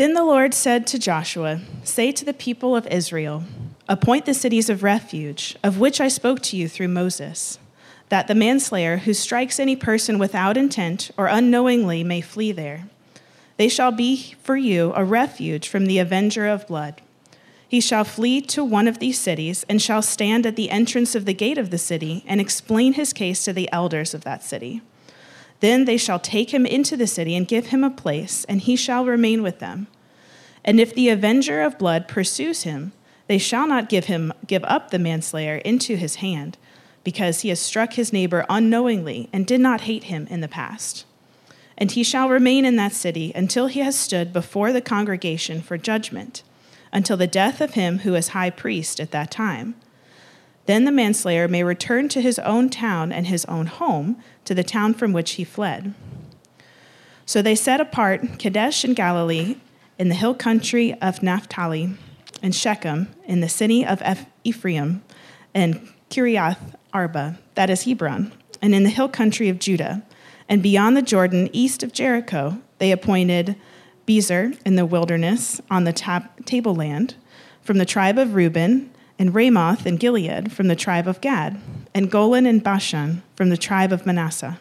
Then the Lord said to Joshua, Say to the people of Israel, Appoint the cities of refuge, of which I spoke to you through Moses, that the manslayer who strikes any person without intent or unknowingly may flee there. They shall be for you a refuge from the avenger of blood. He shall flee to one of these cities and shall stand at the entrance of the gate of the city and explain his case to the elders of that city. Then they shall take him into the city and give him a place, and he shall remain with them. And if the avenger of blood pursues him, they shall not give him give up the manslayer into his hand, because he has struck his neighbor unknowingly and did not hate him in the past. And he shall remain in that city until he has stood before the congregation for judgment, until the death of him who is high priest at that time. Then the manslayer may return to his own town and his own home, to the town from which he fled. So they set apart Kadesh in Galilee, in the hill country of Naphtali, and Shechem, in the city of Ephraim, and Kiriath Arba, that is Hebron, and in the hill country of Judah. And beyond the Jordan, east of Jericho, they appointed Bezer in the wilderness on the tab- tableland, from the tribe of Reuben, and Ramoth in Gilead from the tribe of Gad, and Golan and Bashan from the tribe of Manasseh.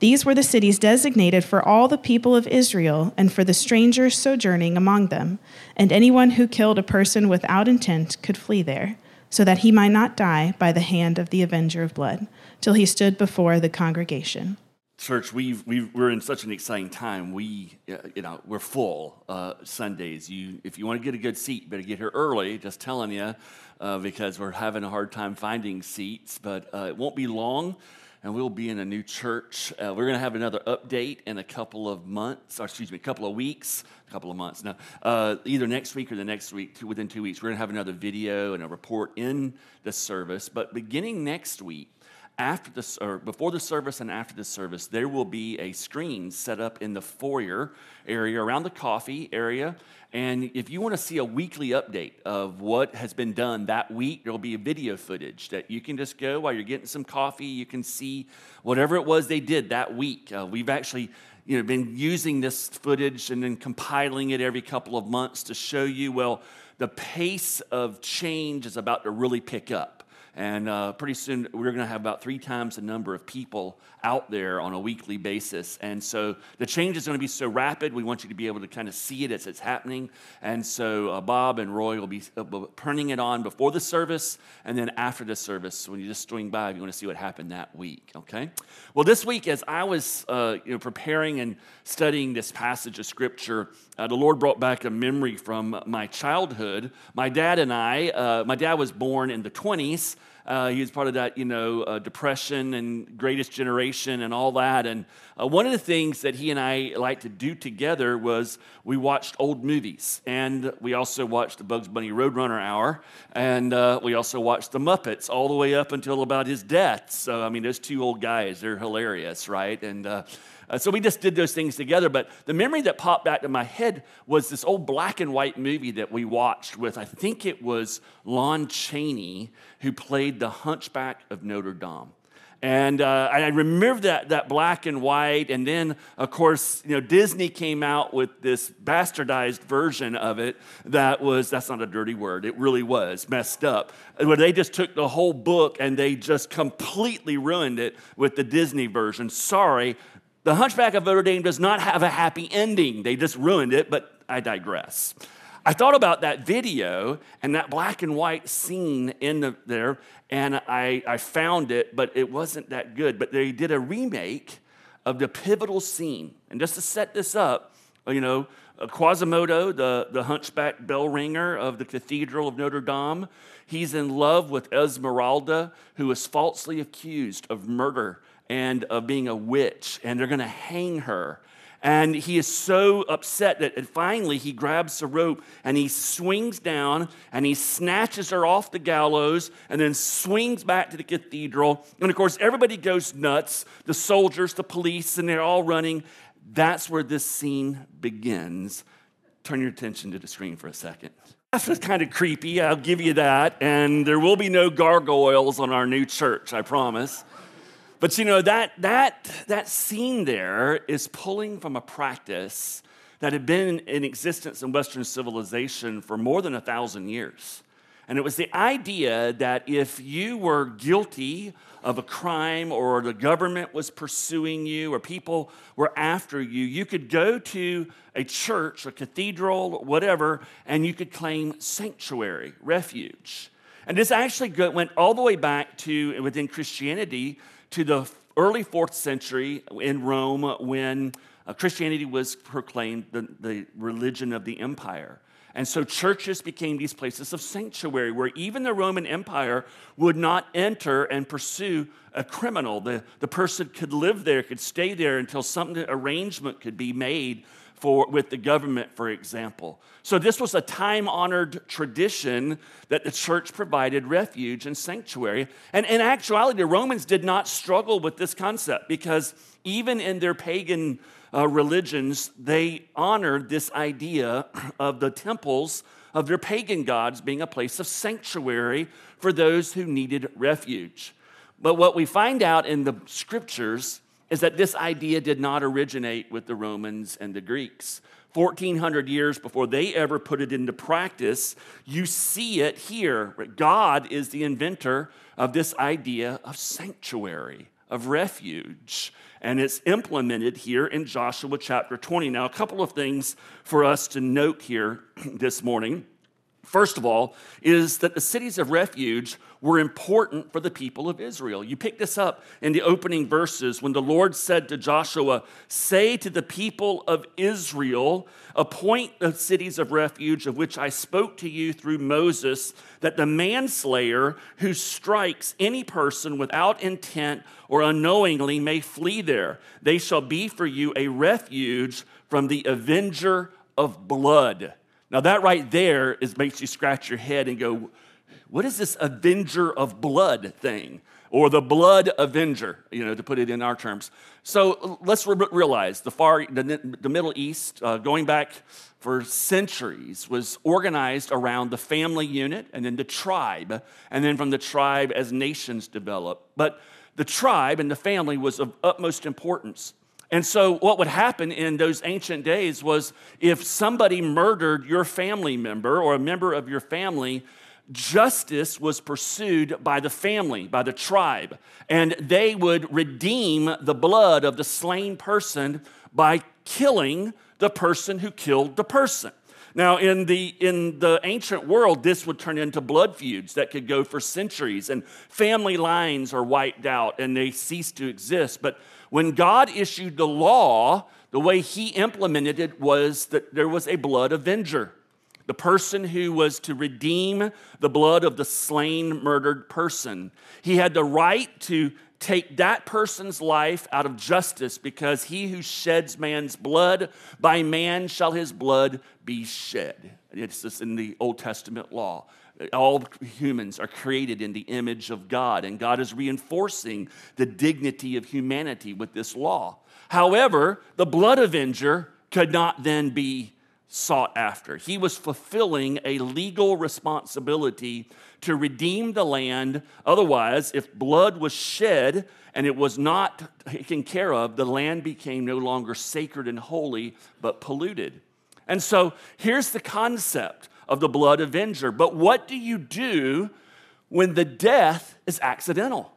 These were the cities designated for all the people of Israel and for the strangers sojourning among them, and anyone who killed a person without intent could flee there, so that he might not die by the hand of the avenger of blood, till he stood before the congregation. Church, we we are in such an exciting time. We, you know, we're full uh, Sundays. You, if you want to get a good seat, better get here early. Just telling you, uh, because we're having a hard time finding seats. But uh, it won't be long, and we'll be in a new church. Uh, we're going to have another update in a couple of months, or excuse me, a couple of weeks, a couple of months. Now, uh, either next week or the next week, within two weeks, we're going to have another video and a report in the service. But beginning next week after the or before the service and after the service, there will be a screen set up in the foyer area around the coffee area. And if you want to see a weekly update of what has been done that week, there'll be a video footage that you can just go while you're getting some coffee. You can see whatever it was they did that week. Uh, we've actually you know, been using this footage and then compiling it every couple of months to show you, well, the pace of change is about to really pick up. And uh, pretty soon, we're going to have about three times the number of people out there on a weekly basis. And so the change is going to be so rapid, we want you to be able to kind of see it as it's happening. And so uh, Bob and Roy will be uh, turning it on before the service and then after the service. When you just swing by, if you want to see what happened that week, okay? Well, this week, as I was uh, you know, preparing and studying this passage of Scripture, uh, the Lord brought back a memory from my childhood. My dad and I, uh, my dad was born in the 20s. Uh, he was part of that, you know, uh, depression and greatest generation and all that. And uh, one of the things that he and I liked to do together was we watched old movies. And we also watched the Bugs Bunny Roadrunner Hour. And uh, we also watched the Muppets all the way up until about his death. So, I mean, those two old guys, they're hilarious, right? And uh, so we just did those things together. But the memory that popped back to my head was this old black and white movie that we watched with, I think it was Lon Chaney, who played the Hunchback of Notre Dame. And uh, I remember that, that black and white. And then, of course, you know, Disney came out with this bastardized version of it that was, that's not a dirty word, it really was messed up. Where they just took the whole book and they just completely ruined it with the Disney version. Sorry, the Hunchback of Notre Dame does not have a happy ending. They just ruined it, but I digress. I thought about that video and that black and white scene in the, there, and I, I found it, but it wasn't that good. But they did a remake of the pivotal scene. And just to set this up, uh, you know, uh, Quasimodo, the, the hunchback bell ringer of the Cathedral of Notre Dame, he's in love with Esmeralda, who is falsely accused of murder and of being a witch, and they're going to hang her. And he is so upset that finally he grabs the rope and he swings down and he snatches her off the gallows and then swings back to the cathedral. And of course, everybody goes nuts the soldiers, the police, and they're all running. That's where this scene begins. Turn your attention to the screen for a second. That's kind of creepy, I'll give you that. And there will be no gargoyles on our new church, I promise. But you know, that, that, that scene there is pulling from a practice that had been in existence in Western civilization for more than a thousand years. And it was the idea that if you were guilty of a crime or the government was pursuing you or people were after you, you could go to a church, a cathedral, whatever, and you could claim sanctuary, refuge. And this actually went all the way back to within Christianity to the early fourth century in Rome when uh, Christianity was proclaimed the, the religion of the empire. And so churches became these places of sanctuary where even the Roman Empire would not enter and pursue a criminal. The, the person could live there, could stay there until some arrangement could be made for, with the government, for example. So this was a time honored tradition that the church provided refuge and sanctuary. And in actuality, the Romans did not struggle with this concept because even in their pagan uh, religions, they honored this idea of the temples of their pagan gods being a place of sanctuary for those who needed refuge. But what we find out in the scriptures is that this idea did not originate with the Romans and the Greeks. 1400 years before they ever put it into practice, you see it here. God is the inventor of this idea of sanctuary, of refuge and it's implemented here in Joshua chapter 20. Now, a couple of things for us to note here this morning. First of all, is that the cities of refuge were important for the people of Israel. You pick this up in the opening verses when the Lord said to Joshua, Say to the people of Israel, appoint the cities of refuge of which I spoke to you through Moses, that the manslayer who strikes any person without intent or unknowingly may flee there. They shall be for you a refuge from the avenger of blood. Now, that right there is, makes you scratch your head and go, what is this avenger of blood thing? Or the blood avenger, you know, to put it in our terms. So let's re- realize the far, the, the Middle East, uh, going back for centuries, was organized around the family unit and then the tribe, and then from the tribe as nations develop. But the tribe and the family was of utmost importance. And so, what would happen in those ancient days was if somebody murdered your family member or a member of your family, justice was pursued by the family, by the tribe, and they would redeem the blood of the slain person by killing the person who killed the person. Now, in the, in the ancient world, this would turn into blood feuds that could go for centuries, and family lines are wiped out and they cease to exist. But when God issued the law, the way he implemented it was that there was a blood avenger, the person who was to redeem the blood of the slain, murdered person. He had the right to take that person's life out of justice because he who sheds man's blood, by man shall his blood be shed. It's just in the Old Testament law. All humans are created in the image of God, and God is reinforcing the dignity of humanity with this law. However, the blood avenger could not then be sought after. He was fulfilling a legal responsibility to redeem the land. Otherwise, if blood was shed and it was not taken care of, the land became no longer sacred and holy, but polluted. And so here's the concept of the blood avenger. But what do you do when the death is accidental?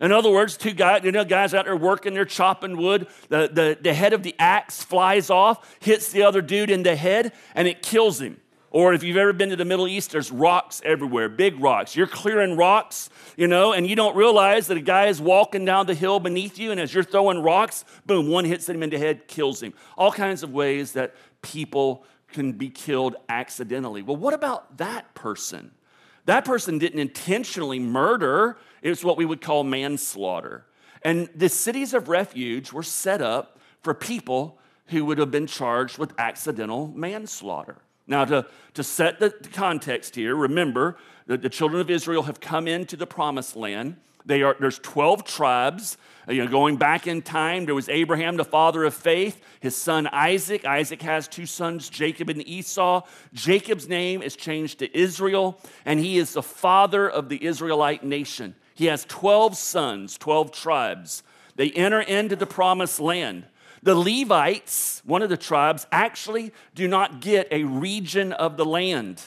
In other words, two guys, you know, guys out there working, they're chopping wood. The, the, the head of the axe flies off, hits the other dude in the head, and it kills him. Or if you've ever been to the Middle East, there's rocks everywhere, big rocks. You're clearing rocks, you know, and you don't realize that a guy is walking down the hill beneath you, and as you're throwing rocks, boom, one hits him in the head, kills him. All kinds of ways that people can be killed accidentally. Well, what about that person? That person didn't intentionally murder, it's what we would call manslaughter. And the cities of refuge were set up for people who would have been charged with accidental manslaughter. Now, to, to set the context here, remember that the children of Israel have come into the promised land. They are, there's 12 tribes. Uh, you know, going back in time, there was Abraham, the father of faith, his son Isaac. Isaac has two sons, Jacob and Esau. Jacob's name is changed to Israel, and he is the father of the Israelite nation. He has 12 sons, 12 tribes. They enter into the promised land. The Levites, one of the tribes, actually do not get a region of the land.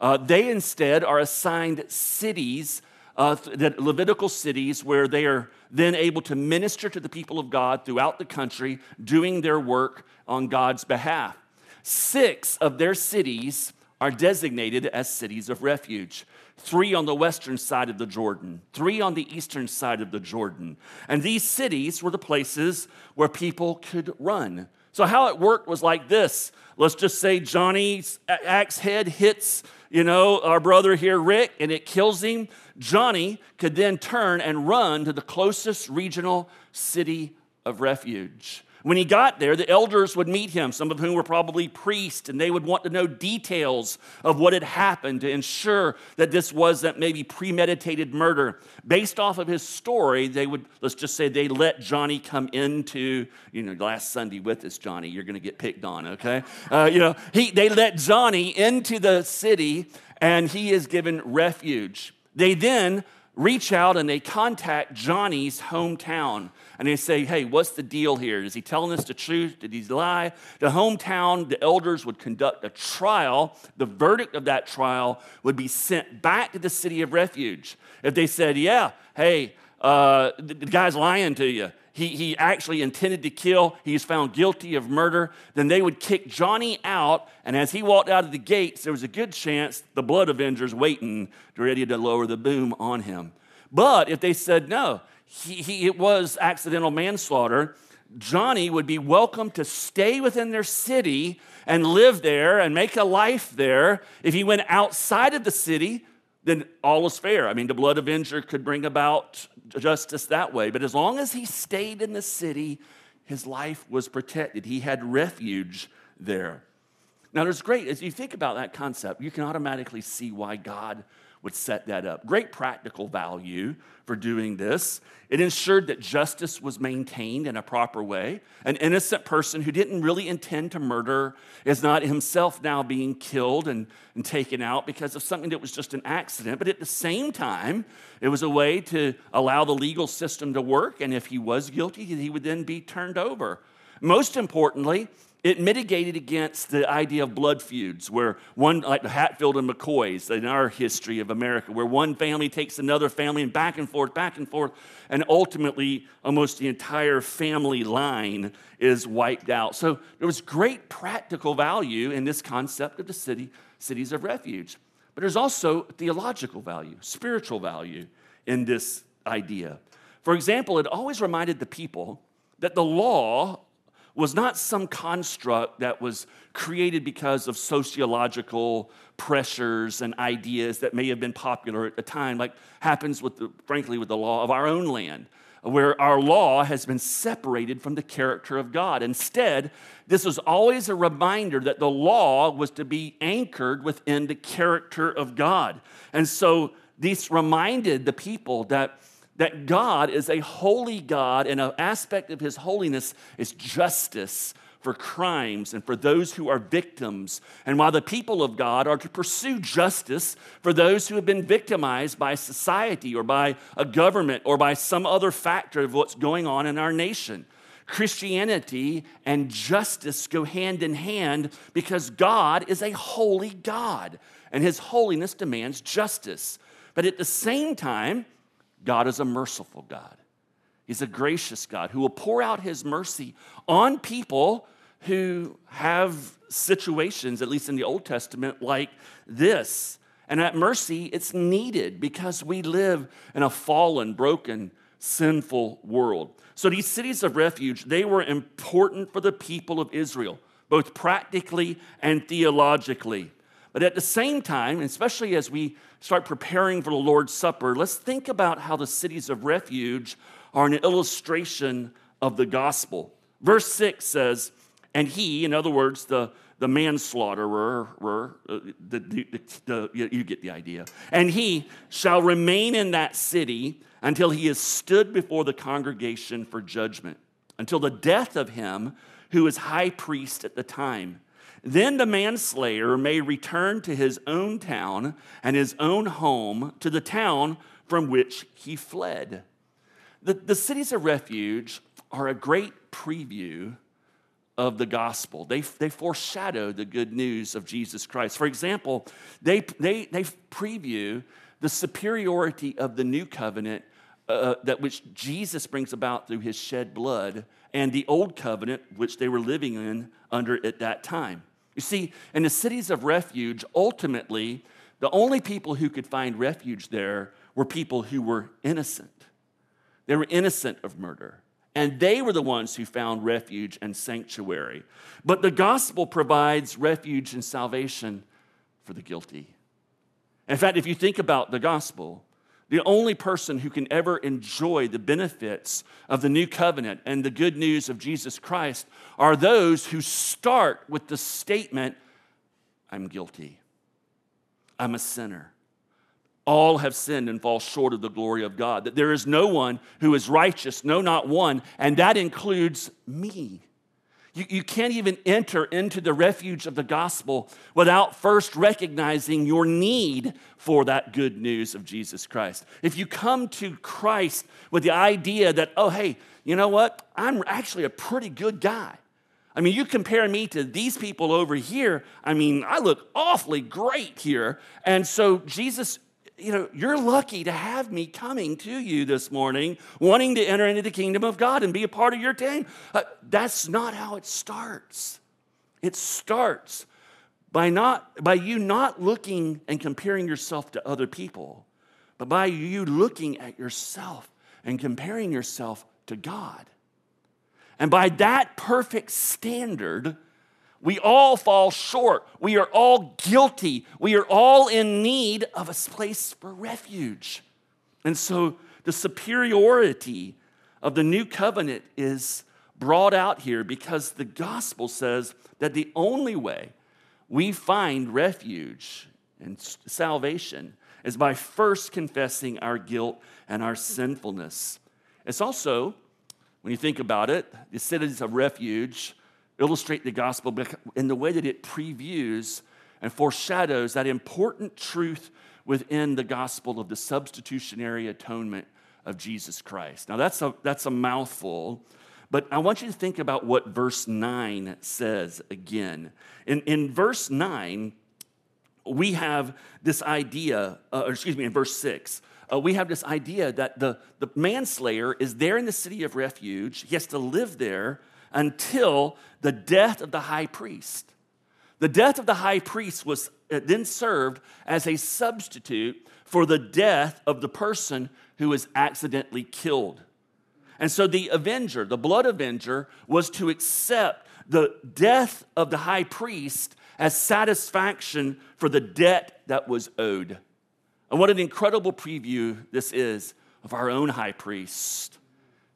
Uh, they instead are assigned cities, uh, the Levitical cities, where they are then able to minister to the people of God throughout the country, doing their work on God's behalf. Six of their cities are designated as cities of refuge three on the western side of the Jordan, three on the eastern side of the Jordan. And these cities were the places where people could run. So, how it worked was like this. Let's just say Johnny's axe head hits, you know, our brother here, Rick, and it kills him. Johnny could then turn and run to the closest regional city of refuge. When he got there, the elders would meet him, some of whom were probably priests, and they would want to know details of what had happened to ensure that this wasn't maybe premeditated murder. Based off of his story, they would, let's just say, they let Johnny come into, you know, last Sunday with us, Johnny, you're going to get picked on, okay? Uh, you know, he, they let Johnny into the city, and he is given refuge. They then reach out and they contact Johnny's hometown and they say, Hey, what's the deal here? Is he telling us the truth? Did he lie? The hometown, the elders would conduct a trial. The verdict of that trial would be sent back to the city of refuge. If they said, Yeah, hey, uh, the, the guy's lying to you, he, he actually intended to kill, he's found guilty of murder, then they would kick Johnny out. And as he walked out of the gates, there was a good chance the blood avengers waiting, ready to lower the boom on him. But if they said no, he, he, it was accidental manslaughter, Johnny would be welcome to stay within their city and live there and make a life there. If he went outside of the city, then all is fair. I mean, the blood avenger could bring about justice that way. But as long as he stayed in the city, his life was protected. He had refuge there. Now, there's great, as you think about that concept, you can automatically see why God would set that up. Great practical value for doing this. It ensured that justice was maintained in a proper way. An innocent person who didn't really intend to murder is not himself now being killed and, and taken out because of something that was just an accident. But at the same time, it was a way to allow the legal system to work. And if he was guilty, he would then be turned over. Most importantly, it mitigated against the idea of blood feuds, where one, like the Hatfield and McCoys in our history of America, where one family takes another family and back and forth, back and forth, and ultimately almost the entire family line is wiped out. So there was great practical value in this concept of the city, cities of refuge. But there's also theological value, spiritual value in this idea. For example, it always reminded the people that the law was not some construct that was created because of sociological pressures and ideas that may have been popular at the time, like happens with, the, frankly, with the law of our own land, where our law has been separated from the character of God. Instead, this was always a reminder that the law was to be anchored within the character of God. And so, this reminded the people that that God is a holy God, and an aspect of his holiness is justice for crimes and for those who are victims. And while the people of God are to pursue justice for those who have been victimized by society or by a government or by some other factor of what's going on in our nation. Christianity and justice go hand in hand because God is a holy God and his holiness demands justice. But at the same time, God is a merciful God. He's a gracious God who will pour out his mercy on people who have situations, at least in the Old Testament, like this. And that mercy, it's needed because we live in a fallen, broken, sinful world. So these cities of refuge, they were important for the people of Israel, both practically and theologically. But at the same time, especially as we start preparing for the Lord's Supper, let's think about how the cities of refuge are an illustration of the gospel. Verse 6 says, And he, in other words, the, the manslaughterer, uh, the, the, the, you get the idea, and he shall remain in that city until he is stood before the congregation for judgment, until the death of him who is high priest at the time. Then the manslayer may return to his own town and his own home, to the town from which he fled. The, the cities of refuge are a great preview of the gospel. They, they foreshadow the good news of Jesus Christ. For example, they, they, they preview the superiority of the new covenant uh, that which Jesus brings about through his shed blood and the old covenant which they were living in under at that time. You see, in the cities of refuge, ultimately, the only people who could find refuge there were people who were innocent. They were innocent of murder. And they were the ones who found refuge and sanctuary. But the gospel provides refuge and salvation for the guilty. In fact, if you think about the gospel, the only person who can ever enjoy the benefits of the new covenant and the good news of Jesus Christ are those who start with the statement, I'm guilty. I'm a sinner. All have sinned and fall short of the glory of God. That there is no one who is righteous, no, not one, and that includes me. You, you can't even enter into the refuge of the gospel without first recognizing your need for that good news of Jesus Christ. If you come to Christ with the idea that, oh, hey, you know what? I'm actually a pretty good guy. I mean, you compare me to these people over here. I mean, I look awfully great here. And so Jesus you know, you're lucky to have me coming to you this morning, wanting to enter into the kingdom of God and be a part of your team. Uh, that's not how it starts. It starts by not by you not looking and comparing yourself to other people, but by you looking at yourself and comparing yourself to God. And by that perfect standard, we all fall short. We are all guilty. We are all in need of a place for refuge. And so the superiority of the new covenant is brought out here because the gospel says that the only way we find refuge and salvation is by first confessing our guilt and our sinfulness. It's also, when you think about it, the cities of refuge illustrate the gospel in the way that it previews and foreshadows that important truth within the gospel of the substitutionary atonement of Jesus Christ. Now, that's a, that's a mouthful, but I want you to think about what verse 9 says again. In, in verse 9, we have this idea, uh, excuse me, in verse 6, uh, we have this idea that the, the manslayer is there in the city of refuge. He has to live there until the death of the high priest. The death of the high priest was uh, then served as a substitute for the death of the person who was accidentally killed. And so the avenger, the blood avenger, was to accept the death of the high priest as satisfaction for the debt that was owed. And what an incredible preview this is of our own high priest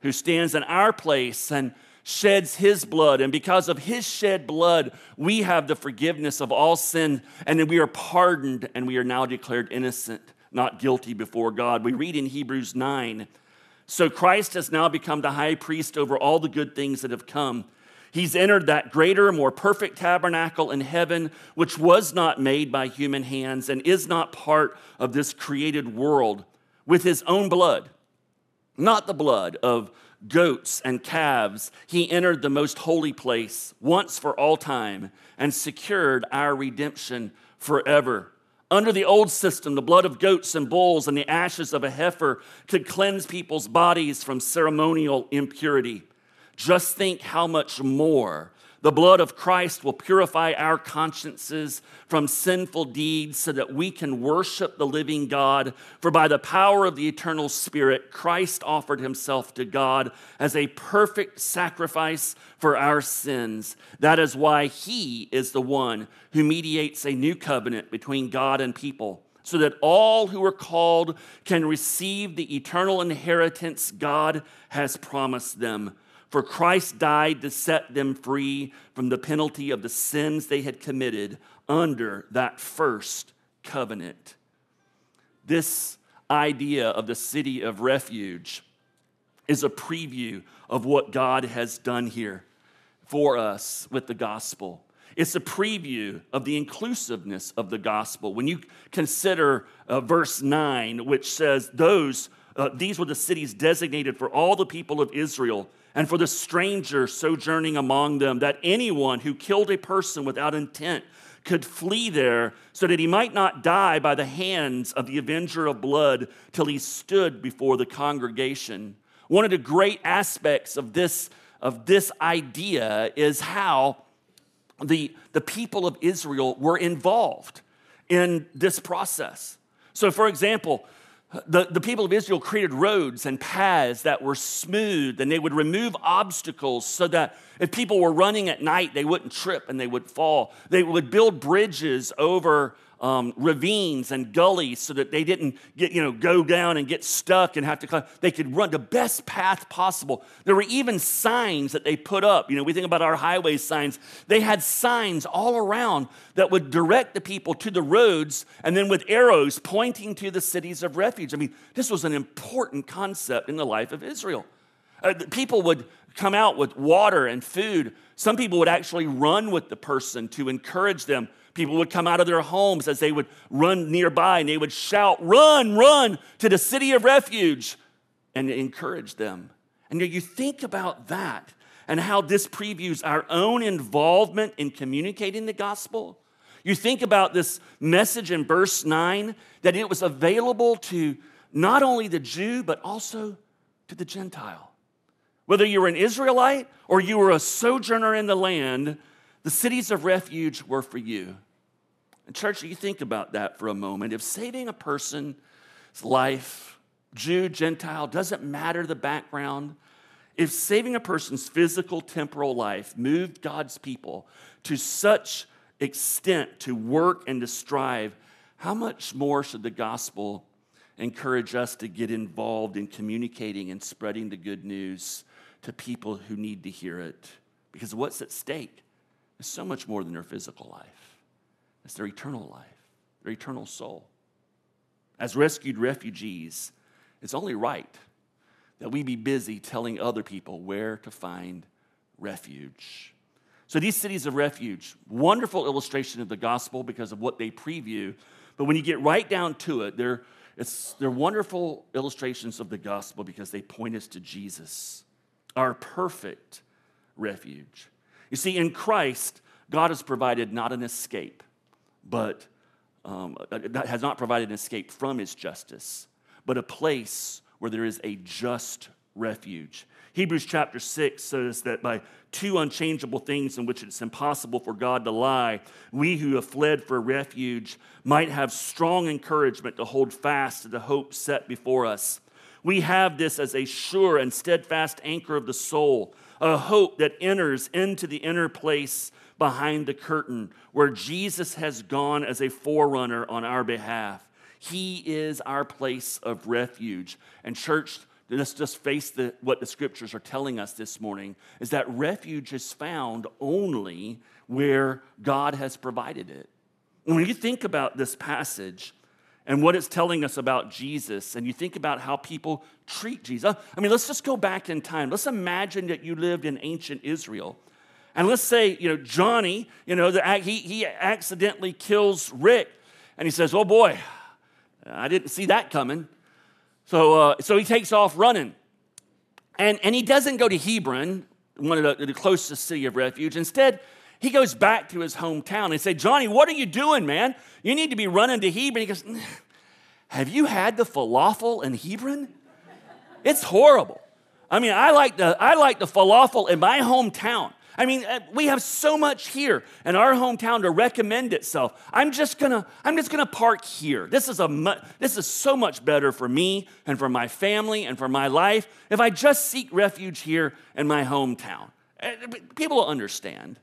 who stands in our place and sheds his blood. And because of his shed blood, we have the forgiveness of all sin. And then we are pardoned and we are now declared innocent, not guilty before God. We read in Hebrews 9 So Christ has now become the high priest over all the good things that have come. He's entered that greater, more perfect tabernacle in heaven, which was not made by human hands and is not part of this created world, with his own blood, not the blood of goats and calves, he entered the most holy place once for all time and secured our redemption forever. Under the old system, the blood of goats and bulls and the ashes of a heifer could cleanse people's bodies from ceremonial impurity. Just think how much more the blood of Christ will purify our consciences from sinful deeds so that we can worship the living God. For by the power of the eternal Spirit, Christ offered himself to God as a perfect sacrifice for our sins. That is why he is the one who mediates a new covenant between God and people so that all who are called can receive the eternal inheritance God has promised them. For Christ died to set them free from the penalty of the sins they had committed under that first covenant. This idea of the city of refuge is a preview of what God has done here for us with the gospel. It's a preview of the inclusiveness of the gospel. When you consider uh, verse 9, which says, Those, uh, these were the cities designated for all the people of Israel and for the stranger sojourning among them, that anyone who killed a person without intent could flee there so that he might not die by the hands of the avenger of blood till he stood before the congregation. One of the great aspects of this, of this idea is how the, the people of Israel were involved in this process. So, for example, the, the people of Israel created roads and paths that were smooth, and they would remove obstacles so that if people were running at night, they wouldn't trip and they would fall. They would build bridges over um, ravines and gullies so that they didn't get, you know, go down and get stuck and have to climb. They could run the best path possible. There were even signs that they put up. You know, we think about our highway signs. They had signs all around that would direct the people to the roads and then with arrows pointing to the cities of refuge. I mean, this was an important concept in the life of Israel. Uh, people would come out with water and food. Some people would actually run with the person to encourage them People would come out of their homes as they would run nearby and they would shout, Run, run to the city of refuge, and encourage them. And you think about that and how this previews our own involvement in communicating the gospel. You think about this message in verse 9 that it was available to not only the Jew, but also to the Gentile. Whether you were an Israelite or you were a sojourner in the land, the cities of refuge were for you. And, church, you think about that for a moment. If saving a person's life, Jew, Gentile, doesn't matter the background, if saving a person's physical, temporal life moved God's people to such extent to work and to strive, how much more should the gospel encourage us to get involved in communicating and spreading the good news to people who need to hear it? Because what's at stake is so much more than their physical life. It's their eternal life, their eternal soul. As rescued refugees, it's only right that we be busy telling other people where to find refuge. So, these cities of refuge, wonderful illustration of the gospel because of what they preview. But when you get right down to it, they're, it's, they're wonderful illustrations of the gospel because they point us to Jesus, our perfect refuge. You see, in Christ, God has provided not an escape, but um, that has not provided an escape from his justice, but a place where there is a just refuge. Hebrews chapter 6 says that by two unchangeable things in which it's impossible for God to lie, we who have fled for refuge might have strong encouragement to hold fast to the hope set before us. We have this as a sure and steadfast anchor of the soul, a hope that enters into the inner place behind the curtain where Jesus has gone as a forerunner on our behalf. He is our place of refuge. And, church, let's just face the, what the scriptures are telling us this morning is that refuge is found only where God has provided it. When you think about this passage, and what it's telling us about Jesus, and you think about how people treat Jesus. I mean, let's just go back in time. Let's imagine that you lived in ancient Israel and let's say, you know, Johnny, you know, the, he, he accidentally kills Rick. And he says, oh boy, I didn't see that coming. So, uh, so he takes off running. And, and he doesn't go to Hebron, one of the, the closest city of refuge. Instead, he goes back to his hometown and say, Johnny, what are you doing, man? You need to be running to Hebron. He goes, Have you had the falafel in Hebron? It's horrible. I mean, I like the, I like the falafel in my hometown. I mean, uh, we have so much here in our hometown to recommend itself. I'm just gonna, I'm just gonna park here. This is a, mu- this is so much better for me and for my family and for my life if I just seek refuge here in my hometown. Uh, people will understand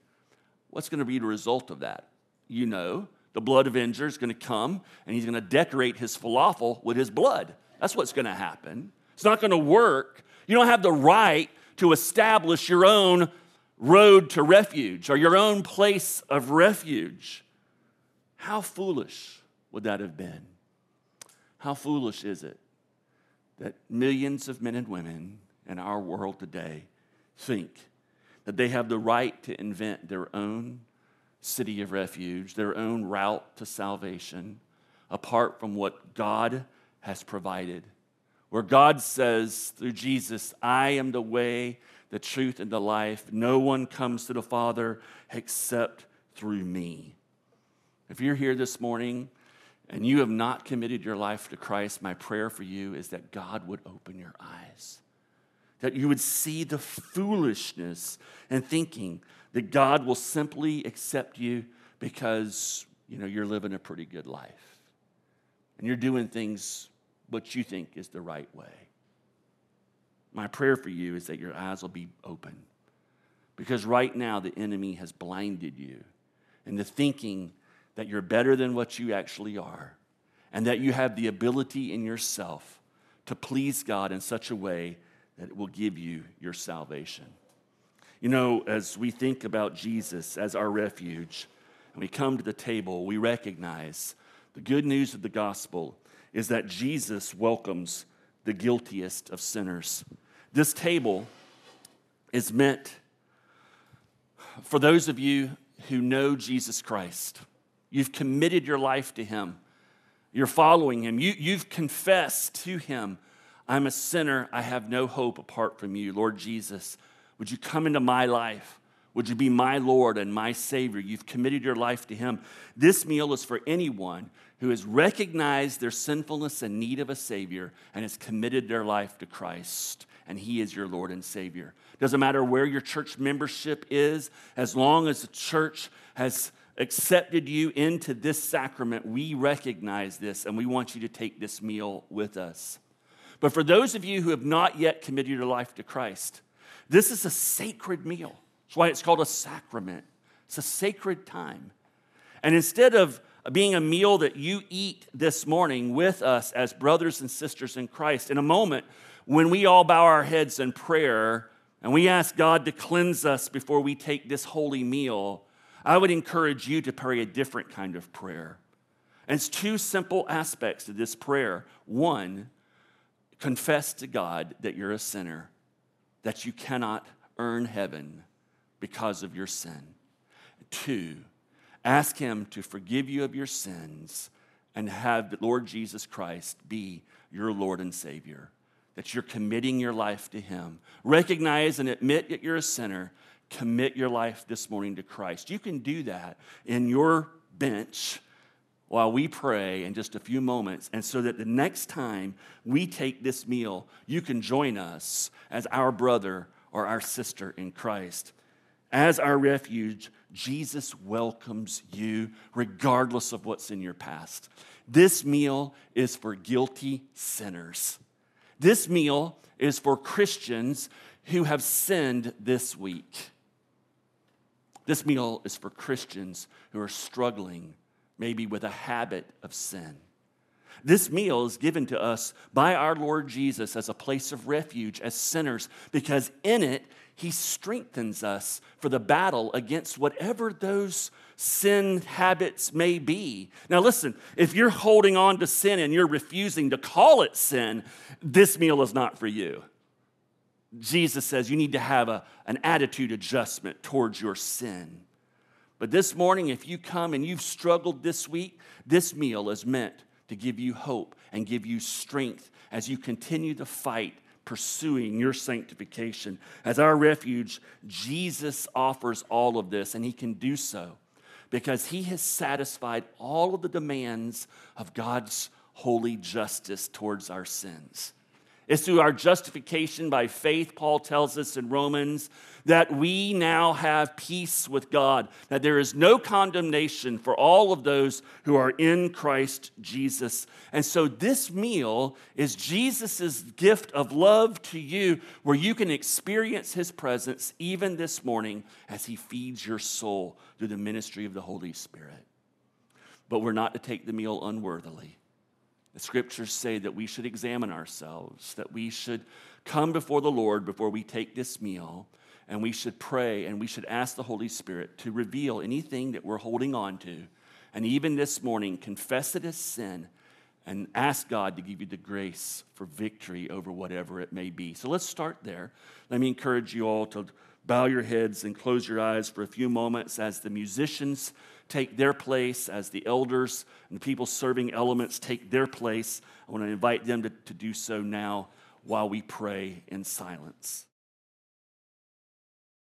what's going to be the result of that. You know, the blood avenger is going to come and he's going to decorate his falafel with his blood. That's what's going to happen. It's not going to work. You don't have the right to establish your own road to refuge or your own place of refuge. How foolish would that have been? How foolish is it that millions of men and women in our world today think that they have the right to invent their own city of refuge, their own route to salvation, apart from what God has provided? Where God says through Jesus, I am the way, the truth, and the life. No one comes to the Father except through me. If you're here this morning and you have not committed your life to Christ, my prayer for you is that God would open your eyes, that you would see the foolishness and thinking that God will simply accept you because you know you're living a pretty good life and you're doing things what you think is the right way. My prayer for you is that your eyes will be open because right now the enemy has blinded you into thinking that you're better than what you actually are and that you have the ability in yourself to please God in such a way that it will give you your salvation. You know, as we think about Jesus as our refuge and we come to the table, we recognize the good news of the gospel is that Jesus welcomes the guiltiest of sinners. This table is meant for those of you who know Jesus Christ. You've committed your life to Him. You're following Him. You, you've confessed to Him, I'm a sinner. I have no hope apart from you. Lord Jesus, would you come into my life? Would you be my Lord and my Savior? You've committed your life to Him. This meal is for anyone who has recognized their sinfulness and need of a Savior and has committed their life to Christ, and He is your Lord and Savior. Doesn't matter where your church membership is, as long as the church has accepted you into this sacrament, we recognize this and we want you to take this meal with us. But for those of you who have not yet committed your life to Christ, this is a sacred meal. That's why it's called a sacrament. It's a sacred time. And instead of being a meal that you eat this morning with us as brothers and sisters in Christ. In a moment, when we all bow our heads in prayer and we ask God to cleanse us before we take this holy meal, I would encourage you to pray a different kind of prayer. And it's two simple aspects to this prayer. One, confess to God that you're a sinner, that you cannot earn heaven because of your sin. Two, Ask Him to forgive you of your sins and have the Lord Jesus Christ be your Lord and Savior. That you're committing your life to Him. Recognize and admit that you're a sinner. Commit your life this morning to Christ. You can do that in your bench while we pray in just a few moments. And so that the next time we take this meal, you can join us as our brother or our sister in Christ. As our refuge, Jesus welcomes you regardless of what's in your past. This meal is for guilty sinners. This meal is for Christians who have sinned this week. This meal is for Christians who are struggling maybe with a habit of sin. This meal is given to us by our Lord Jesus as a place of refuge as sinners because in it he strengthens us for the battle against whatever those sin habits may be. Now, listen, if you're holding on to sin and you're refusing to call it sin, this meal is not for you. Jesus says you need to have a, an attitude adjustment towards your sin. But this morning, if you come and you've struggled this week, this meal is meant to give you hope and give you strength as you continue to fight pursuing your sanctification. As our refuge, Jesus offers all of this, and He can do so because He has satisfied all of the demands of God's holy justice towards our sins. It's through our justification by faith, Paul tells us in Romans, that we now have peace with God, that there is no condemnation for all of those who are in Christ Jesus. And so this meal is Jesus' gift of love to you, where you can experience his presence even this morning as he feeds your soul through the ministry of the Holy Spirit. But we're not to take the meal unworthily. The scriptures say that we should examine ourselves, that we should come before the Lord before we take this meal, and we should pray and we should ask the Holy Spirit to reveal anything that we're holding on to. And even this morning, confess it as sin and ask God to give you the grace for victory over whatever it may be. So let's start there. Let me encourage you all to bow your heads and close your eyes for a few moments as the musicians take their place, as the elders and the people serving elements take their place. I want to invite them to, to do so now while we pray in silence.